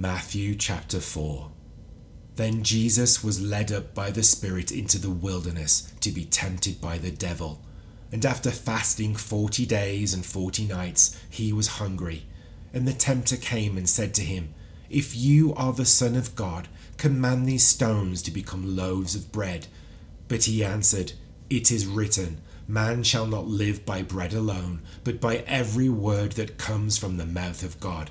Matthew chapter 4. Then Jesus was led up by the Spirit into the wilderness to be tempted by the devil. And after fasting forty days and forty nights, he was hungry. And the tempter came and said to him, If you are the Son of God, command these stones to become loaves of bread. But he answered, It is written, Man shall not live by bread alone, but by every word that comes from the mouth of God.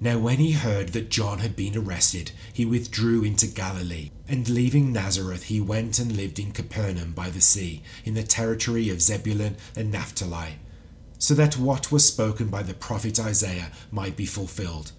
Now, when he heard that John had been arrested, he withdrew into Galilee, and leaving Nazareth, he went and lived in Capernaum by the sea, in the territory of Zebulun and Naphtali, so that what was spoken by the prophet Isaiah might be fulfilled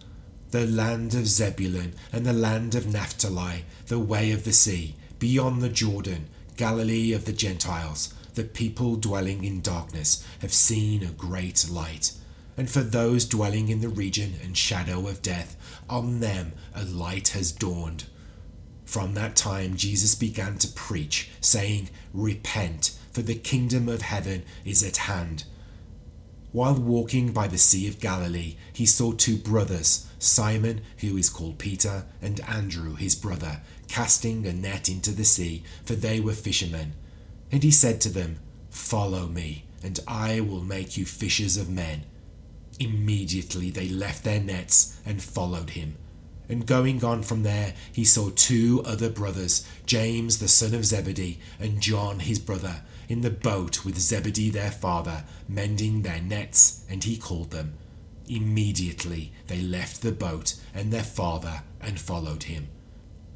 the land of Zebulun and the land of Naphtali, the way of the sea, beyond the Jordan, Galilee of the Gentiles. The people dwelling in darkness have seen a great light and for those dwelling in the region and shadow of death, on them a light has dawned. From that time Jesus began to preach, saying, Repent, for the kingdom of heaven is at hand. While walking by the Sea of Galilee, he saw two brothers, Simon, who is called Peter, and Andrew, his brother, casting a net into the sea, for they were fishermen. And he said to them, Follow me, and I will make you fishers of men. Immediately they left their nets and followed him. And going on from there, he saw two other brothers, James the son of Zebedee, and John his brother, in the boat with Zebedee their father, mending their nets, and he called them. Immediately they left the boat and their father and followed him.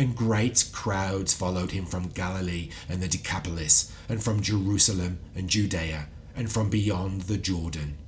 And great crowds followed him from Galilee and the Decapolis, and from Jerusalem and Judea, and from beyond the Jordan.